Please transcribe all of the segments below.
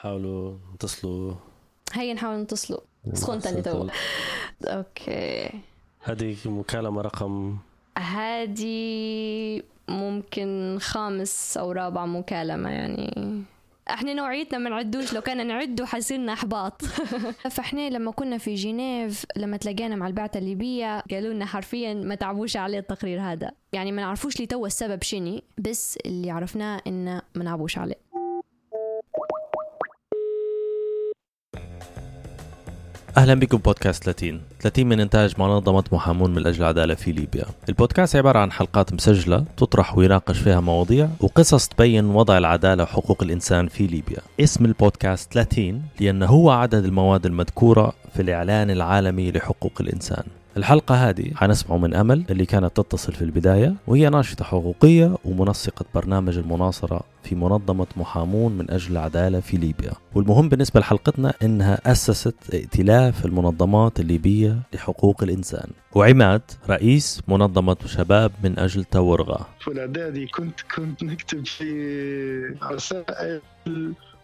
حاولوا تصلوا هيا نحاول نتصلوا. سخنتني تو okay. هذه مكالمة رقم؟ هذه ممكن خامس أو رابع مكالمة يعني. إحنا نوعيتنا ما نعدوش. لو كان نعدوا حيصيرنا أحباط. فإحنا لما كنا في جنيف لما تلاقينا مع البعثة الليبية قالوا لنا حرفيا ما تعبوش عليه التقرير هذا. يعني ما نعرفوش لي تو السبب شني بس اللي عرفناه إنه ما نعبوش عليه. أهلا بكم بودكاست 30 30 من إنتاج منظمة محامون من أجل العدالة في ليبيا. البودكاست عبارة عن حلقات مسجلة تطرح ويناقش فيها مواضيع وقصص تبين وضع العدالة وحقوق الإنسان في ليبيا. اسم البودكاست 30 لأنه هو عدد المواد المذكورة في الإعلان العالمي لحقوق الإنسان. الحلقة هذه حنسمعه من أمل اللي كانت تتصل في البداية وهي ناشطة حقوقية ومنسقة برنامج المناصرة في منظمة محامون من أجل العدالة في ليبيا. والمهم بالنسبة لحلقتنا إنها أسست ائتلاف المنظمات الليبية لحقوق الإنسان. وعماد رئيس منظمة شباب من أجل تورغة في الإعدادي كنت كنت نكتب في رسائل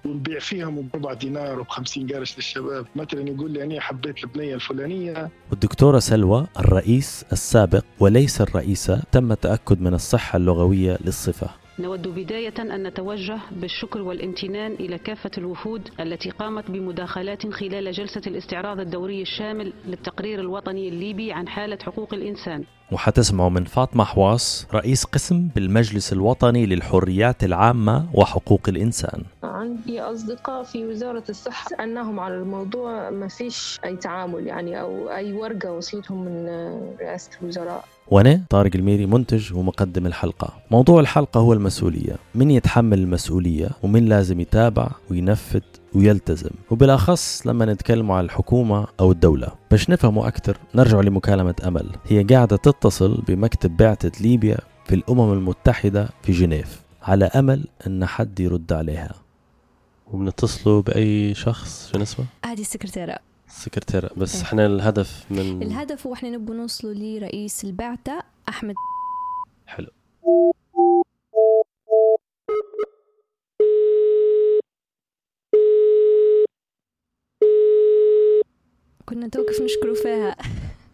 ونبيع فيهم بربع دينار وب 50 قرش للشباب. مثلا يقول لي أنا حبيت البنية الفلانية. والدكتورة سلوى الرئيس السابق وليس الرئيسة تم التأكد من الصحة اللغوية للصفة. نود بداية أن نتوجه بالشكر والامتنان إلى كافة الوفود التي قامت بمداخلات خلال جلسة الاستعراض الدوري الشامل للتقرير الوطني الليبي عن حالة حقوق الإنسان. وحتسمعوا من فاطمة حواس رئيس قسم بالمجلس الوطني للحريات العامة وحقوق الإنسان. عندي أصدقاء في وزارة الصحة أنهم على الموضوع ما فيش أي تعامل يعني أو أي ورقة وصلتهم من رئاسة الوزراء. وأنا طارق الميري منتج ومقدم الحلقة. موضوع الحلقة هو المسؤولية. من يتحمل المسؤولية ومن لازم يتابع وينفذ ويلتزم. وبالأخص لما نتكلم عن الحكومة أو الدولة. باش نفهموا أكثر نرجع لمكالمة أمل. هي قاعدة تتصل بمكتب بعثة ليبيا في الأمم المتحدة في جنيف. على أمل أن حد يرد عليها. وبنتصلوا بأي شخص شو اسمه؟ هذه السكرتيرة. سكرتيرة بس إيه. إحنا الهدف من الهدف هو إحنا نبغى نوصلوا لرئيس البعثة أحمد. حلو. كنا توقف نشكروا فيها.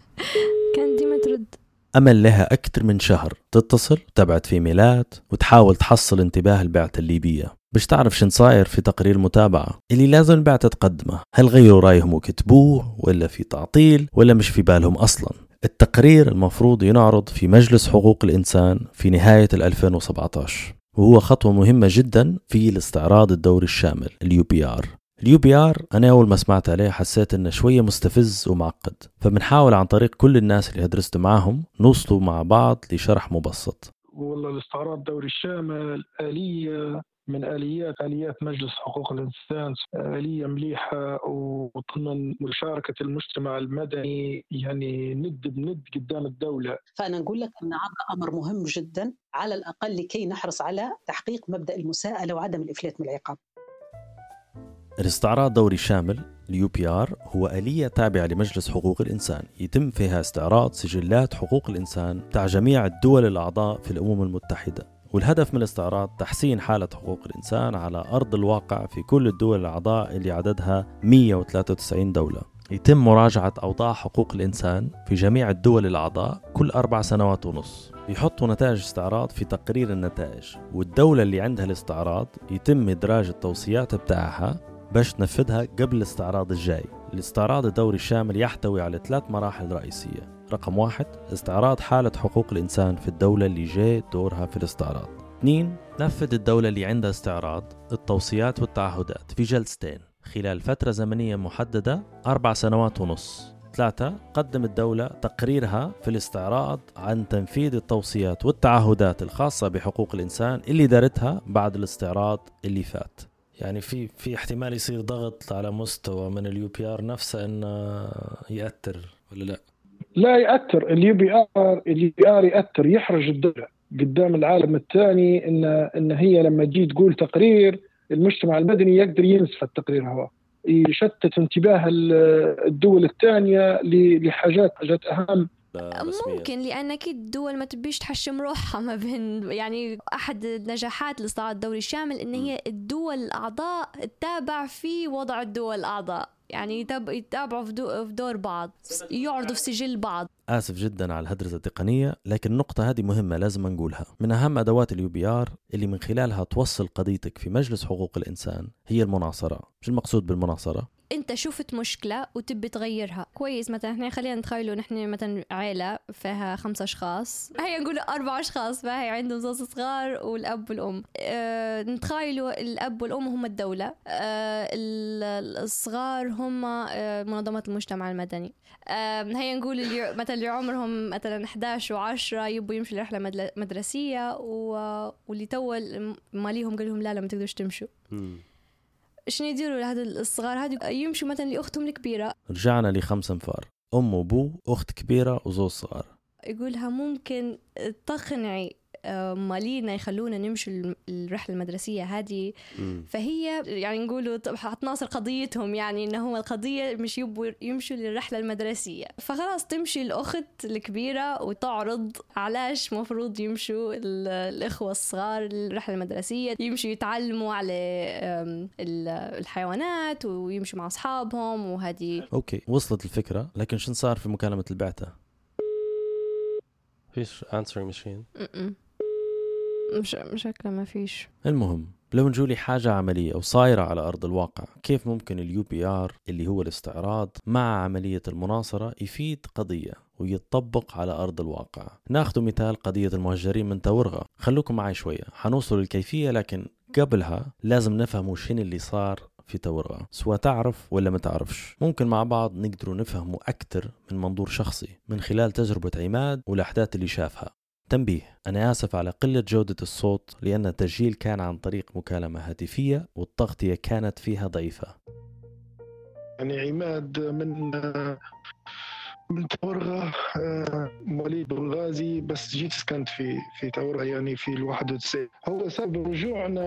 كان ديما ترد. أمل لها أكثر من شهر. تتصل تبعت في إيميلات وتحاول تحصل انتباه البعثة الليبية. باش تعرف شن صاير في تقرير متابعة اللي لازم البعثة تقدمه هل غيروا رأيهم وكتبوه ولا في تعطيل ولا مش في بالهم أصلا؟ التقرير المفروض ينعرض في مجلس حقوق الإنسان في نهاية 2017 وهو خطوة مهمة جدا في الاستعراض الدوري الشامل ال UPR. ال UPR أنا أول ما سمعت عليه حسيت إنه شوية مستفز ومعقد. فبنحاول عن طريق كل الناس اللي درست معاهم نوصلوا مع بعض لشرح مبسط. والله الاستعراض الدوري الشامل آلية من آليات آليات مجلس حقوق الإنسان آلية مليحة وضمن مشاركة المجتمع المدني يعني ند بند قدام الدولة. فأنا نقول لك أن هذا أمر مهم جدا على الأقل لكي نحرص على تحقيق مبدأ المساءلة وعدم الإفلات من العقاب. الاستعراض دوري شامل ال UPR هو آلية تابعة لمجلس حقوق الإنسان. يتم فيها استعراض سجلات حقوق الإنسان تاع جميع الدول الأعضاء في الأمم المتحدة. والهدف من الاستعراض تحسين حالة حقوق الإنسان على أرض الواقع في كل الدول الأعضاء اللي عددها 193 دولة. يتم مراجعة أوضاع حقوق الإنسان في جميع الدول الأعضاء كل أربع سنوات ونص. يحطوا نتائج استعراض في تقرير النتائج والدولة اللي عندها الاستعراض يتم إدراج التوصيات بتاعها باش تنفذها قبل الاستعراض الجاي. الاستعراض الدوري الشامل يحتوي على ثلاث مراحل رئيسية. رقم واحد استعراض حالة حقوق الإنسان في الدولة اللي جاء دورها في الاستعراض. اثنين نفذ الدولة اللي عندها استعراض التوصيات والتعهدات في جلستين. خلال فترة زمنية محددة أربع سنوات ونص. ثلاثة قدم الدولة تقريرها في الاستعراض عن تنفيذ التوصيات والتعهدات الخاصة بحقوق الإنسان اللي دارتها بعد الاستعراض اللي فات. يعني في في احتمال يصير ضغط على مستوى من ال UPR نفسه إنه يأثر ولا لا؟ لا ياثر ال UPR ال UPR ياثر يحرج الدولة. قدام العالم الثاني إن إن هي لما تجي تقول تقرير المجتمع المدني يقدر ينسف التقرير هذا يشتت انتباه الدول الثانية لحاجات حاجات أهم. رسميا ممكن لأن أكيد الدول ما تبيش تحشم روحها ما بين يعني أحد النجاحات لاستعراض الدوري الشامل إن هي الدول الأعضاء تتابع في وضع الدول الأعضاء. يعني يتاب- يتابعوا في دو- في دور بعض يعرضوا في سجل بعض. آسف جدا على الهدرسة التقنية لكن النقطة هذه مهمة لازم نقولها. من أهم أدوات ال UPR اللي من خلالها توصل قضيتك في مجلس حقوق الإنسان هي المناصرة. شن المقصود بالمناصرة؟ انت شفت مشكلة وتبي تغيرها. كويس مثلا إحنا خلينا نتخيلوا نحن مثلا عيلة فيها خمسة أشخاص. هيا نقول أربع أشخاص فهي عندهم زوج صغار والأب والأم. آه نتخيلوا الأب والأم هم الدولة. ال- الصغار هم آه منظمة المجتمع المدني. آه هيا نقول اللي مثلا اللي عمرهم مثلا 11 و10 يبوا يمشوا لرحلة مدل- مدرسية واللي تو ماليهم قال لهم لا لا ما تقدروش تمشوا. شنو يديروا لهذا الصغار هذه يمشوا مثلا لأختهم الكبيرة. رجعنا لخمس أنفار. أم وأبو أخت كبيرة وزوج صغار. يقولها ممكن تقنعي مالينا يخلونا نمشي الم- الرحلة المدرسية هذه. فهي يعني نقولوا طب حتناصر قضيتهم يعني انه هو القضية مش يبوا يمشوا للرحلة المدرسية. فخلاص تمشي الأخت الكبيرة وتعرض علاش مفروض يمشوا ال- الإخوة الصغار الرحلة المدرسية. يمشوا يتعلموا على الحيوانات ويمشوا مع أصحابهم وهذه. okay وصلت الفكرة لكن شن صار في مكالمة البعثة؟ فيش answering machine? م-م. مش شكله ما فيش. المهم لو نجولي حاجة عملية أو صايرة على أرض الواقع كيف ممكن ال UPR اللي هو الاستعراض مع عملية المناصرة يفيد قضية ويتطبق على أرض الواقع؟ ناخذ مثال قضية المهجرين من تورغة خلوكم معي شوية. حنوصل للكيفية لكن قبلها لازم نفهموا شنو اللي صار في تورغة سواء تعرف ولا ما تعرفش. ممكن مع بعض نقدروا نفهموا أكثر من منظور شخصي من خلال تجربة عماد والأحداث اللي شافها. تنبيه أنا آسف على قلة جودة الصوت لأن التسجيل كان عن طريق مكالمة هاتفية والتغطية كانت فيها ضعيفة. يعني عماد من من تورغة آه، مواليد بنغازي بس جيت سكنت في في تورغة يعني في ال 91 هو سبب رجوعنا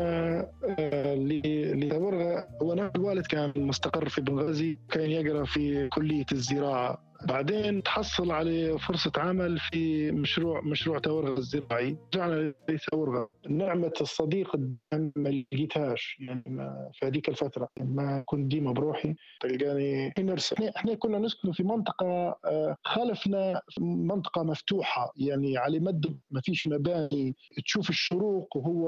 آه، لتورغة. هو أنا الوالد كان مستقر في بنغازي كان يقرأ في كلية الزراعة. بعدين تحصل على فرصة عمل في مشروع مشروع تورغة الزراعي. رجعنا لتورغة نعمة الصديق ما لقيتهاش يعني ما في هذيك الفترة. ما كنت ديما بروحي. تلقاني إحنا كنا نسكن في منطقة آه، خلفنا منطقة مفتوحة. يعني على مد ما فيش مباني. تشوف الشروق وهو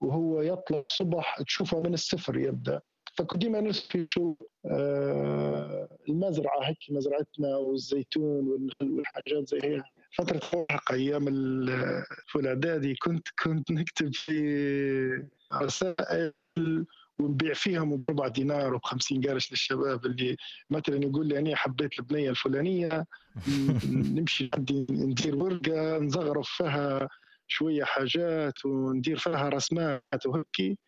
وهو يطلع الصبح تشوفه من الصفر يبدأ. فكنت ديما نرسم في الشروق آه، المزرعة هيك مزرعتنا والزيتون والحاجات زي هي فترة مراهقة أيام ال- في الإعدادي كنت كنت نكتب في رسائل ونبيع فيهم بربع دينار وب 50 قرش للشباب اللي مثلا يقول لي أنا حبيت البنية الفلانية نمشي عندي ندير ورقة نزغرف فيها شوية حاجات وندير فيها رسمات وهيك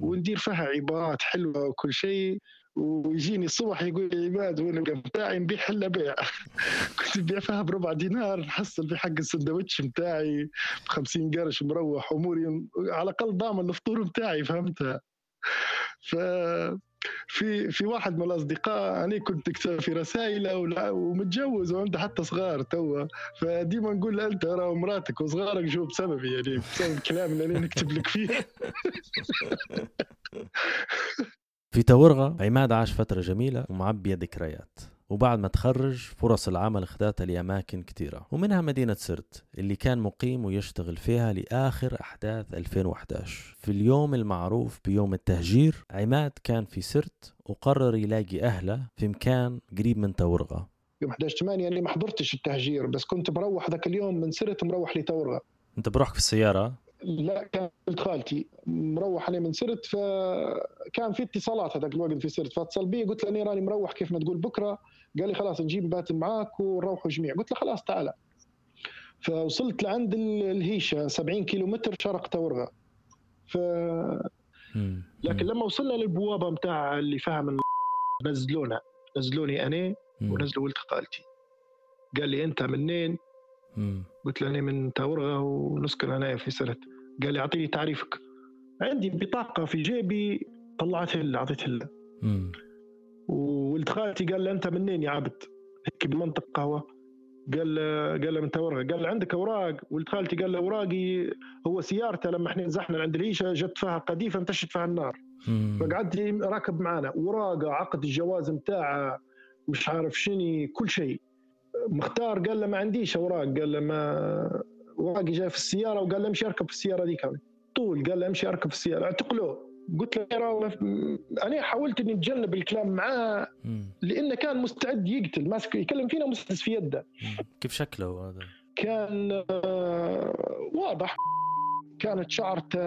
وندير فيها عبارات حلوة وكل شيء ويجيني الصبح يقول لي عباد الورقه بتاعي نبيع حلا بيع. كنت نبيع فيها بربع دينار نحصل في حق السندوتش بتاعي ب 50 قرش مروح اموري على الأقل ضامن الفطور بتاعي فهمتها ف في في واحد من الأصدقاء أنا كنت أكتب في رسائل ومتجوز وعنده حتى صغار توا. فديما نقول له أنت راه مراتك وصغارك جو بسببي؟ يعني بسبب الكلام اللي أنا نكتب لك فيه. في تورغة عماد عاش فترة جميلة ومعبية ذكريات. وبعد ما تخرج فرص العمل اخذتها لأماكن كثيرة ومنها مدينة سرت اللي كان مقيم ويشتغل فيها لآخر أحداث 2011 في اليوم المعروف بيوم التهجير عماد كان في سرت وقرر يلاقي أهله في مكان قريب من تورغة. يوم 11 8 أنا ما حضرتش التهجير بس كنت بروح ذاك اليوم من سرت مروح لتورغة. أنت بروحك في السيارة؟ لا كان ولد خالتي مروح أنا من سرت فكان في اتصالات هذاك الوقت في سرت. فاتصل بي قلت له اني راني مروح كيف ما تقول بكرة؟ قال لي خلاص نجيب بات معاك ونروحوا جميع قلت له خلاص تعال فوصلت لعند ال- الهيشة 70 كيلو متر شرق تورغة ف. لكن لما وصلنا للبوابة متاع اللي فيها من نزلونا نزلوني أنا. ونزلوا ولد خالتي قال لي أنت منين؟ قلت له أنا من تورغة ونسكن هنا في سرت قال لي أعطيني تعريفك عندي بطاقة في جيبي طلعتها له أعطيتها له مم. وولد خالتي قال له أنت منين يا عبد؟ هيك بمنطق قهوة. قال قال له من ورقه قال له عندك أوراق. ولد خالتي قال له أوراقي هو سيارته لما إحنا نزحنا عند العيشة جت فيها قذيفة انتشت فيها النار. فقعد راكب معنا أوراقه عقد الجواز متاعه مش عارف شني كل شيء. مختار قال له ما عنديش أوراق. قال له ما أوراقي جاي في السيارة وقال له امشي أركب في السيارة ذيك طول قال له امشي أركب في السيارة. اعتقلوه. قلت له أنا حاولت إني أتجنب الكلام معاه لأنه كان مستعد يقتل ماسك يكلم فينا مسدس في يده. كيف شكله هذا؟ كان آه، واضح. كانت شعرته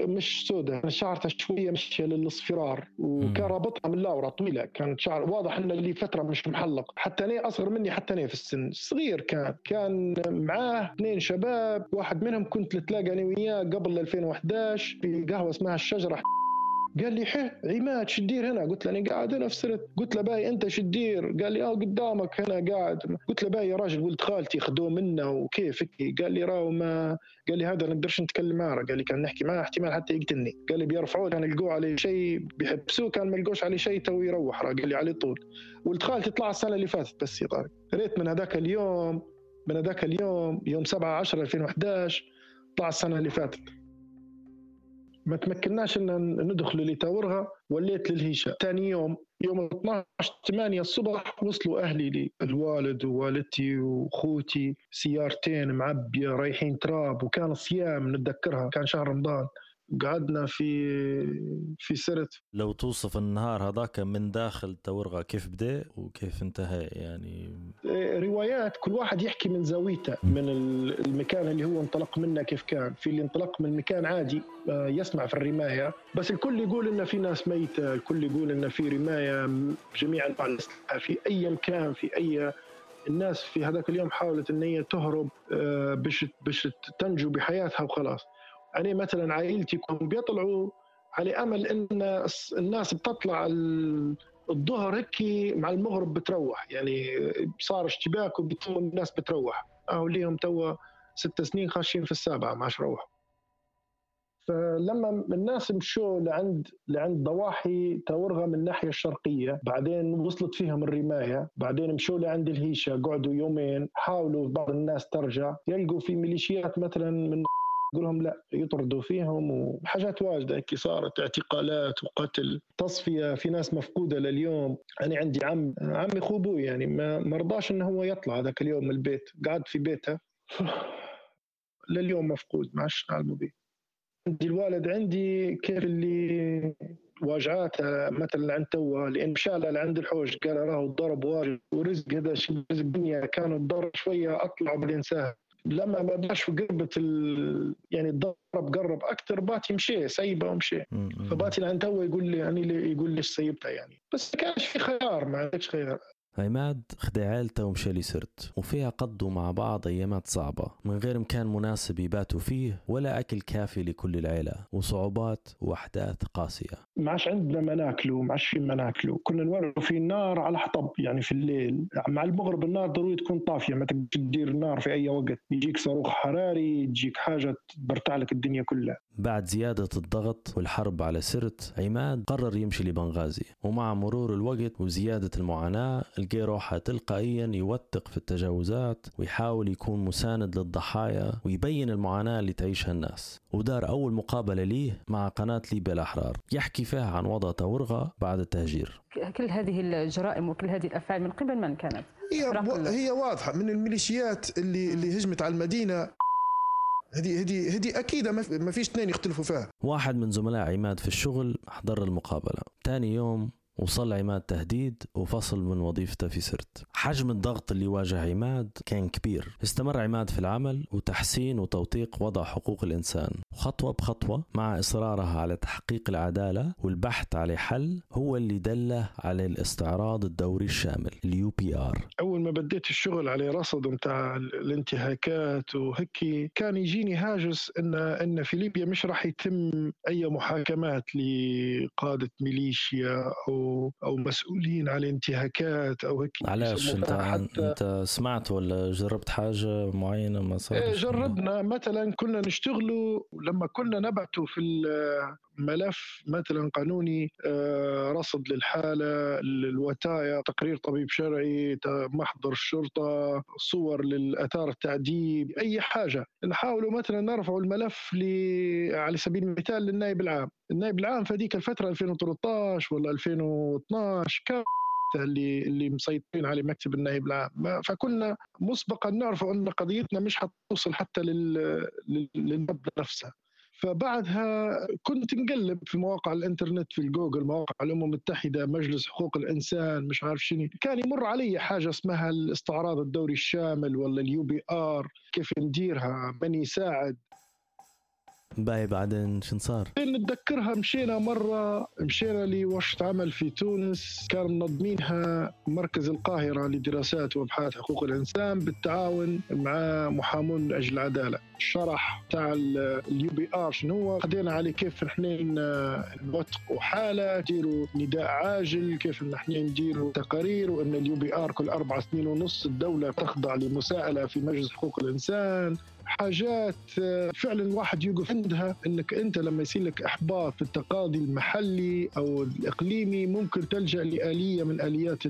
مش سوداء شعرته شوية مشية للاصفرار وكان رابطها من لاورا طويلة كانت شعر واضح إنه اللي فترة مش محلق حتى أنا أصغر مني حتى أنا في السن صغير كان كان معاه اثنين شباب واحد منهم كنت نتلاقى أنا وياه قبل 2011 في قهوة اسمها الشجرة قال لي حيه عماد شدير هنا. قلت له أنا قاعد هنا في سرت. قلت له باي أنت شدير. قال لي آه قدامك هنا قاعد. قلت له باي يا راجل. ولد خالتي خذوه منا وكيف قال لي راهو ما قال لي هذا نقدرش نتكلم معه قال لي كان نحكي معه احتمال حتى يقتلني. قال لي بيرفعوه كان يلقوه عليه شيء بيحبسوه كان ما يلقوش عليه شيء تو يروح. قال لي عليه طول. ولد خالتي طلع السنة اللي فاتت بس يا طارق. ريت من هذاك اليوم من هذاك اليوم يوم 7 10 2011 طلع السنة اللي فاتت. ما تمكناش إن ندخل لتاورغا وليت للهيشة ثاني يوم يوم 12 8 الصبح وصلوا أهلي لي. الوالد ووالدتي وخوتي سيارتين معبية رايحين تراب وكان صيام نتذكرها كان شهر رمضان. قعدنا في في سرت. لو توصف النهار هذاك من داخل تورغا كيف بدأ وكيف انتهى يعني روايات كل واحد يحكي من زاويته من المكان اللي هو انطلق منه كيف كان. في اللي انطلق من مكان عادي آه، يسمع في الرماية. بس الكل يقول إن في ناس ميتة الكل يقول إن في رماية جميع انواع الاسلحه في أي مكان في أي الناس في هذاك اليوم حاولت إن هي تهرب آه، باش باش تنجو بحياتها وخلاص. أنا مثلا عائلتي كانوا بيطلعوا على أمل أن الناس بتطلع الظهر هيك مع المغرب بتروح. يعني صار اشتباك وبتم الناس بتروح. أهو ليهم توا ست سنين خاشين في السابعة ما روحوا فلما الناس مشوا لعند لعند ضواحي تورغة من الناحية الشرقية. بعدين وصلت فيهم الرماية. بعدين مشوا لعند الهيشة. قعدوا يومين. حاولوا بعض الناس ترجع. يلقوا في ميليشيات مثلا من يقول لهم لا يطردوا فيهم وحاجات واجدة هيك صارت اعتقالات وقتل تصفية في ناس مفقودة لليوم. أنا عندي عم عمي أخو أبوي يعني ما مرضاش إنه هو يطلع هذاك اليوم من البيت قعد في بيته. لليوم مفقود ما عادش به عندي الوالد عندي كيف اللي واجعاته مثلا عند توا لأن مشى لعند الحوش قال راهو الضرب واجد ورزق هذا رزق الدنيا كانوا الضرب شوية أطلع بعدين سهل. لما بداش قربت ال... يعني الضرب قرب أكثر باتي مشي سيبه ومشي. فباتي لعند هو يقول لي يعني يقول لي سيبتها يعني. بس ما كانش في خيار ما عندكش خيار. عماد خدع عيلته ومشى لسرت وفيها قضوا مع بعض أيامات صعبة من غير مكان مناسب يباتوا فيه ولا أكل كافي لكل العيلة وصعوبات وأحداث قاسية. ما عادش عندنا ما ناكله ما عادش في ما ناكله كنا نولعوا في النار على حطب يعني في الليل. مع المغرب النار ضروري تكون طافية ما تقدر تدير النار في أي وقت. يجيك صاروخ حراري تجيك حاجة تبرتع لك الدنيا كلها. بعد زيادة الضغط والحرب على سرت عماد قرر يمشي لبنغازي. ومع مرور الوقت وزيادة المعاناة لقى روحه تلقائيا يوثق في التجاوزات ويحاول يكون مساند للضحايا ويبين المعاناة اللي تعيشها الناس. ودار أول مقابلة ليه مع قناة ليبيا الأحرار. يحكي فيها عن وضع تورغة بعد التهجير. كل هذه الجرائم وكل هذه الأفعال من قبل من كانت؟ هي, هي واضحة. من الميليشيات اللي اللي هجمت على المدينة هذه هذه هذه أكيد ما فيش اثنين يختلفوا فيها. واحد من زملاء عماد في الشغل حضر المقابلة. ثاني يوم وصل عماد تهديد وفصل من وظيفته في سرت. حجم الضغط اللي واجه عماد كان كبير. استمر عماد في العمل وتحسين وتوثيق وضع حقوق الإنسان. خطوة بخطوة مع إصرارها على تحقيق العدالة والبحث على حل هو اللي دله على الاستعراض الدوري الشامل ال UPR. أول ما بديت الشغل على رصد متاع الانتهاكات وهيك كان يجيني هاجس إن إن في ليبيا مش راح يتم أي محاكمات لقادة ميليشيا أو أو مسؤولين على انتهاكات أو هيك علاش؟ انت أنت سمعت ولا جربت حاجة معينة ما صار إيه، جربنا. مثلا كنا نشتغلوا لما كنا نبعثوا في ملف مثلا قانوني آه، رصد للحالة الوتايا تقرير طبيب شرعي محضر الشرطة صور للأثار التعذيب أي حاجة. نحاول مثلا نرفع الملف على سبيل المثال للنائب العام. النائب العام في هذيك الفترة 2013 ولا 2012 كان اللي اللي مسيطرين على مكتب النائب العام. فكنا مسبقا نعرف أن قضيتنا مش حتوصل حتى للنبض نفسها فبعدها كنت نقلب في مواقع الإنترنت في الجوجل مواقع الأمم المتحدة مجلس حقوق الإنسان مش عارف شنو. كان يمر علي حاجة اسمها الاستعراض الدوري الشامل ولا ال UPR كيف نديرها من يساعد. باي بعدين شن صار؟ نتذكرها مشينا مرة مشينا لورشة عمل في تونس. كان منظمينها مركز القاهرة لدراسات وأبحاث حقوق الإنسان بالتعاون مع محامون من أجل العدالة الشرح تاع ال UPR شنو هو. خدينا عليه كيف نحن نوثقوا حالة نديروا نداء عاجل كيف نحن نديروا تقارير وإن ال UPR كل أربع سنين ونص الدولة تخضع لمساءلة في مجلس حقوق الإنسان. حاجات آه، فعلا الواحد يوقف عندها إنك أنت لما يصير لك إحباط في التقاضي المحلي أو الإقليمي ممكن تلجأ لآلية من آليات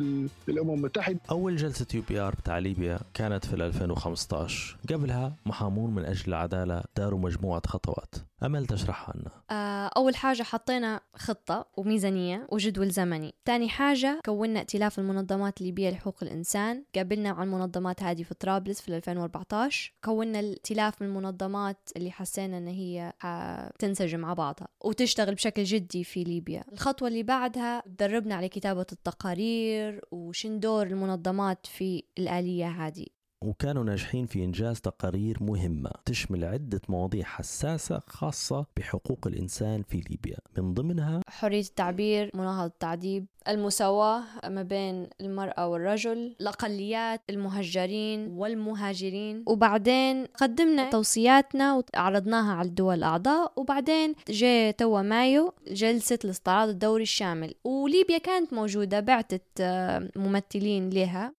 الأمم المتحدة. أول جلسة UPR بتاع ليبيا كانت في 2015 قبلها محامون من أجل العدالة داروا مجموعة خطوات أمل تشرحها لنا. آه، أول حاجة حطينا خطة وميزانية وجدول زمني. تاني حاجة كونا ائتلاف المنظمات الليبية لحقوق الإنسان. قابلنا مع المنظمات هذه في طرابلس في 2014 كونا ائتلاف من المنظمات اللي حسينا أن هي تنسجم مع بعضها وتشتغل بشكل جدي في ليبيا. الخطوة اللي بعدها تدربنا على كتابة التقارير وشن دور المنظمات في الآلية هذه. وكانوا ناجحين في إنجاز تقارير مهمة تشمل عدة مواضيع حساسة خاصة بحقوق الإنسان في ليبيا. من ضمنها حرية التعبير مناهضة التعذيب المساواة ما بين المرأة والرجل الأقليات المهجرين والمهاجرين. وبعدين قدمنا توصياتنا وعرضناها على الدول الأعضاء. وبعدين جاء توا مايو جلسة الاستعراض الدوري الشامل. وليبيا كانت موجودة بعتت آه، ممثلين لها.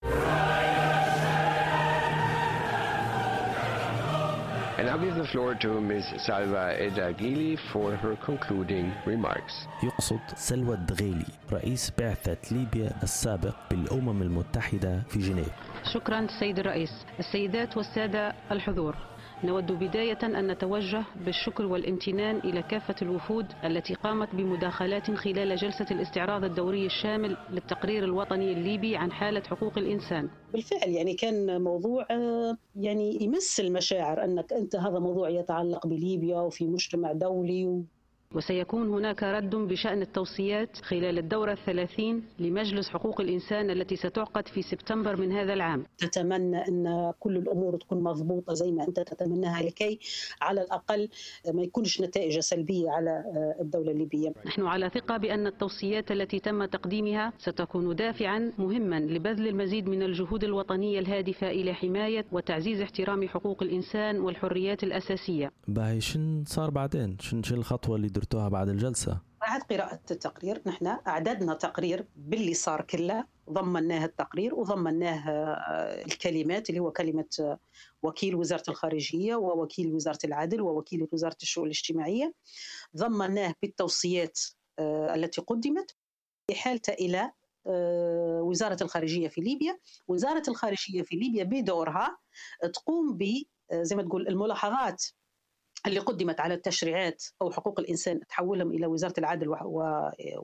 And I'll give the floor to Ms. Salva Edagili for her concluding remarks. يقصد سلوى الدغيلي رئيس بعثة ليبيا السابق بالأمم المتحدة في جنيف شكرا سيد الرئيس السيدات والسادة الحضور نود بداية أن نتوجه بالشكر والامتنان إلى كافة الوفود التي قامت بمداخلات خلال جلسة الاستعراض الدوري الشامل للتقرير الوطني الليبي عن حالة حقوق الإنسان. بالفعل يعني كان موضوع آه، يعني يمس المشاعر أنك أنت هذا موضوع يتعلق بليبيا وفي مجتمع دولي وسيكون هناك رد بشأن التوصيات خلال الدورة الثلاثين لمجلس حقوق الإنسان التي ستعقد في سبتمبر من هذا العام. نتمنى أن كل الأمور تكون مضبوطة زي ما أنت تتمناها لكي على الأقل ما يكونش نتائج سلبية على الدولة الليبية. نحن على ثقة بأن التوصيات التي تم تقديمها ستكون دافعا مهما لبذل المزيد من الجهود الوطنية الهادفة إلى حماية وتعزيز احترام حقوق الإنسان والحريات الأساسية. باهي شن صار بعدين؟ شن شن الخطوة اللي درتوها بعد الجلسة. بعد قراءة التقرير نحن أعددنا تقرير باللي صار كله ضمناه التقرير وضمناه آه، الكلمات اللي هو كلمة آه، وكيل وزارة الخارجية ووكيل وزارة العدل ووكيل وزارة الشؤون الاجتماعية. ضمناه بالتوصيات آه، التي قدمت بحالته إلى وزارة الخارجية في ليبيا. وزارة الخارجية في ليبيا بدورها تقوم ب زي ما تقول الملاحظات اللي قدمت على التشريعات أو حقوق الإنسان تحولهم إلى وزارة العدل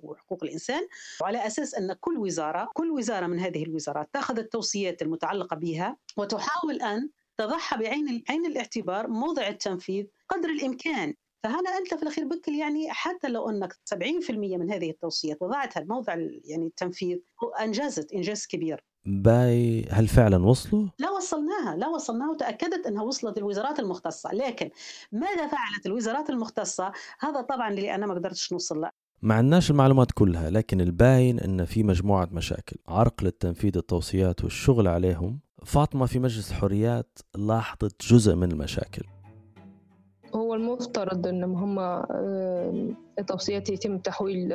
وحقوق الإنسان. وعلى أساس أن كل وزارة كل وزارة من هذه الوزارات تأخذ التوصيات المتعلقة بها وتحاول أن تضعها بعين عين الاعتبار موضع التنفيذ قدر الإمكان. فهنا أنت في الأخير بكل يعني حتى لو أنك 70% من هذه التوصيات وضعتها بموضع يعني التنفيذ أنجزت إنجاز كبير. باي هل فعلا وصلوا؟ لا وصلناها لا وصلناها وتأكدت أنها وصلت الوزارات المختصة. لكن ماذا فعلت الوزارات المختصة؟ هذا طبعا اللي أنا ما قدرتش نوصل له. ما عندناش المعلومات كلها لكن الباين أن في مجموعة مشاكل. عرقلة تنفيذ التوصيات والشغل عليهم. فاطمة في مجلس الحريات لاحظت جزء من المشاكل. هو المفترض أن هم التوصيات يتم تحويل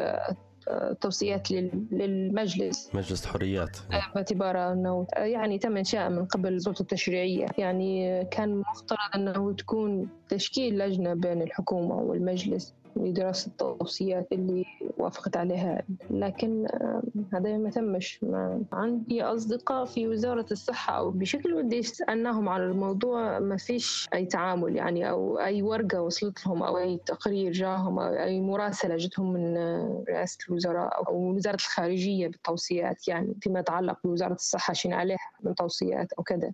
توصيات للمجلس. مجلس حريات. باعتبار أنه يعني تم إنشاء من قبل السلطة التشريعية. يعني كان مفترض أنه تكون تشكيل لجنة بين الحكومة والمجلس. لدراسة التوصيات اللي وافقت عليها لكن هذا ما تمش. ما عندي أصدقاء في وزارة الصحة أو بشكل ودي سألناهم على الموضوع ما فيش أي تعامل يعني أو أي ورقة وصلت لهم أو أي تقرير جاهم أو أي مراسلة جتهم من آه، رئاسة الوزراء أو وزارة الخارجية بالتوصيات يعني فيما يتعلق بوزارة الصحة شين عليها من توصيات أو كذا.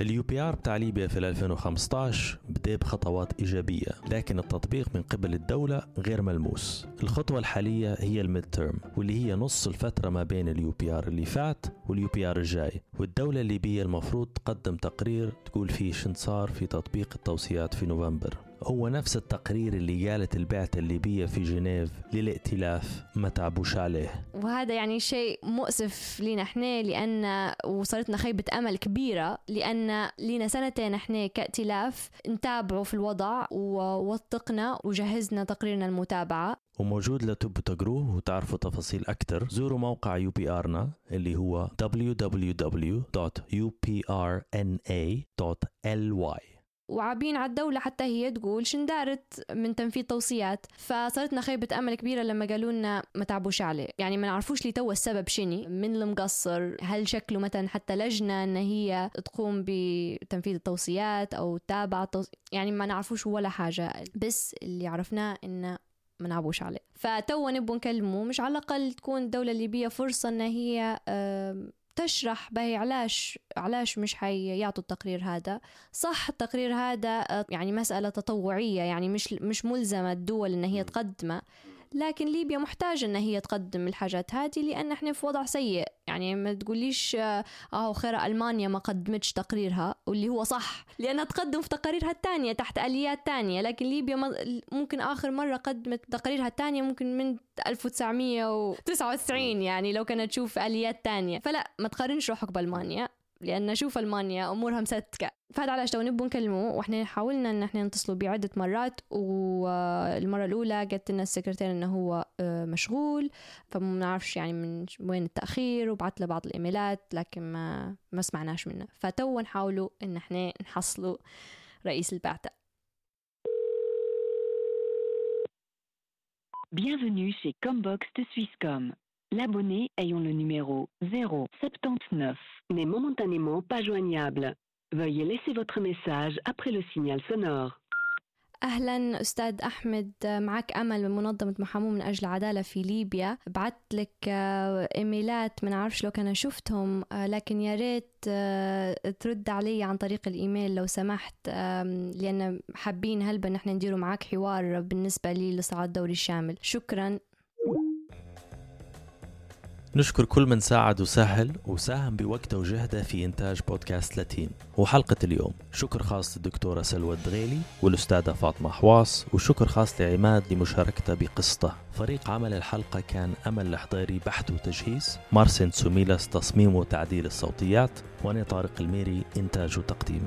ال UPR بتاع ليبيا في 2015 بدأ بخطوات إيجابية لكن التطبيق من قبل الدولة غير ملموس. الخطوة الحالية هي ال mid-term واللي هي نص الفترة ما بين ال UPR اللي فات وال UPR الجاي. والدولة الليبية المفروض تقدم تقرير تقول فيه شن صار في تطبيق التوصيات في نوفمبر. هو نفس التقرير اللي قالت البعثة الليبية في جنيف للائتلاف ما تعبوش عليه وهذا يعني شيء مؤسف لنا إحنا لأن وصلتنا خيبة أمل كبيرة لأن لنا سنتين إحنا كائتلاف نتابعوا في الوضع ووثقنا وجهزنا تقريرنا المتابعة. وموجود لتبوا تقروه وتعرفوا تفاصيل أكثر زوروا موقع UPRNA اللي هو www.uprna.ly وعابين على الدولة حتى هي تقول شن دارت من تنفيذ توصيات. فصارتنا خيبة أمل كبيرة لما قالوا لنا ما تعبوش عليه. يعني ما نعرفوش لي تو السبب شني من المقصر هل شكله مثلا حتى لجنة أن هي تقوم بتنفيذ التوصيات أو تتابع التوص... يعني ما نعرفوش ولا حاجة. بس اللي عرفناه إنه ما نعبوش عليه. فتو نبغى نكلمه مش على الأقل تكون الدولة الليبية فرصة أن هي تشرح به علاش علاش مش حيعطوا التقرير هذا؟ صح التقرير هذا آه، يعني مسألة تطوعية يعني مش مش ملزمة الدول إن هي تقدمه لكن ليبيا محتاجة إن هي تقدم الحاجات هذه لأن إحنا في وضع سيء. يعني ما تقوليش آه, آه، خير ألمانيا ما قدمتش تقريرها واللي هو صح لأنها تقدم في تقاريرها الثانية تحت آليات ثانية لكن ليبيا ممكن آخر مرة قدمت تقاريرها الثانية ممكن من 1999 يعني لو كانت تشوف آليات ثانية فلا ما تقارنش روحك بألمانيا. لأن نشوف ألمانيا أمورها مستكه فهذا علاش تو نبغى نكلمه وإحنا حاولنا إن إحنا نتصلوا بعدة مرات والمرة الأولى قالت لنا السكرتير إنه هو آه، مشغول فما نعرفش يعني من وين التأخير وبعث له بعض الإيميلات لكن ما ما سمعناش منه. فتو نحاولوا إن إحنا نحصلوا رئيس البعثة. Bienvenue chez Combox de Swisscom. L'abonné ayant le numéro 079 n'est momentanément pas joignable. Veuillez laisser votre message après le signal sonore. أهلا أستاذ أحمد معك أمل من منظمة محامون من أجل العدالة في ليبيا بعت لك آه، إيميلات ما نعرفش لو كان شفتهم آه، لكن يا ريت آه، ترد علي عن طريق الإيميل لو سمحت لأن حابين هلبا نحن نديروا معك حوار بالنسبة لي لصعاد الدوري الشامل شكرا نشكر كل من ساعد وسهل وساهم بوقته وجهده في إنتاج بودكاست لاتين. وحلقة اليوم شكر خاص للدكتورة سلوى الدغيلي والأستاذة فاطمة حواس وشكر خاص لعماد لمشاركته بقصته. فريق عمل الحلقة كان أمل الحضيري بحث وتجهيز مارسن سوميلاس تصميم وتعديل الصوتيات وأنا طارق الميري إنتاج وتقديم.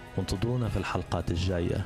وانتظرونا في الحلقات الجاية.